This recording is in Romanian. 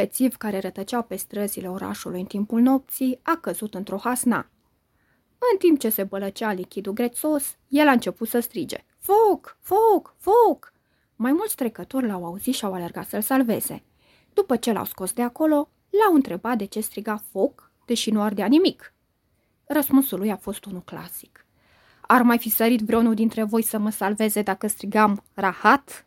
Un bețiv care rătăceau pe străzile orașului în timpul nopții a căzut într-o hasna. În timp ce se bălăcea lichidul grețos, el a început să strige. Foc! Foc! Foc! Mai mulți trecători l-au auzit și au alergat să-l salveze. După ce l-au scos de acolo, l-au întrebat de ce striga foc, deși nu ardea nimic. Răspunsul lui a fost unul clasic. Ar mai fi sărit vreunul dintre voi să mă salveze dacă strigam rahat?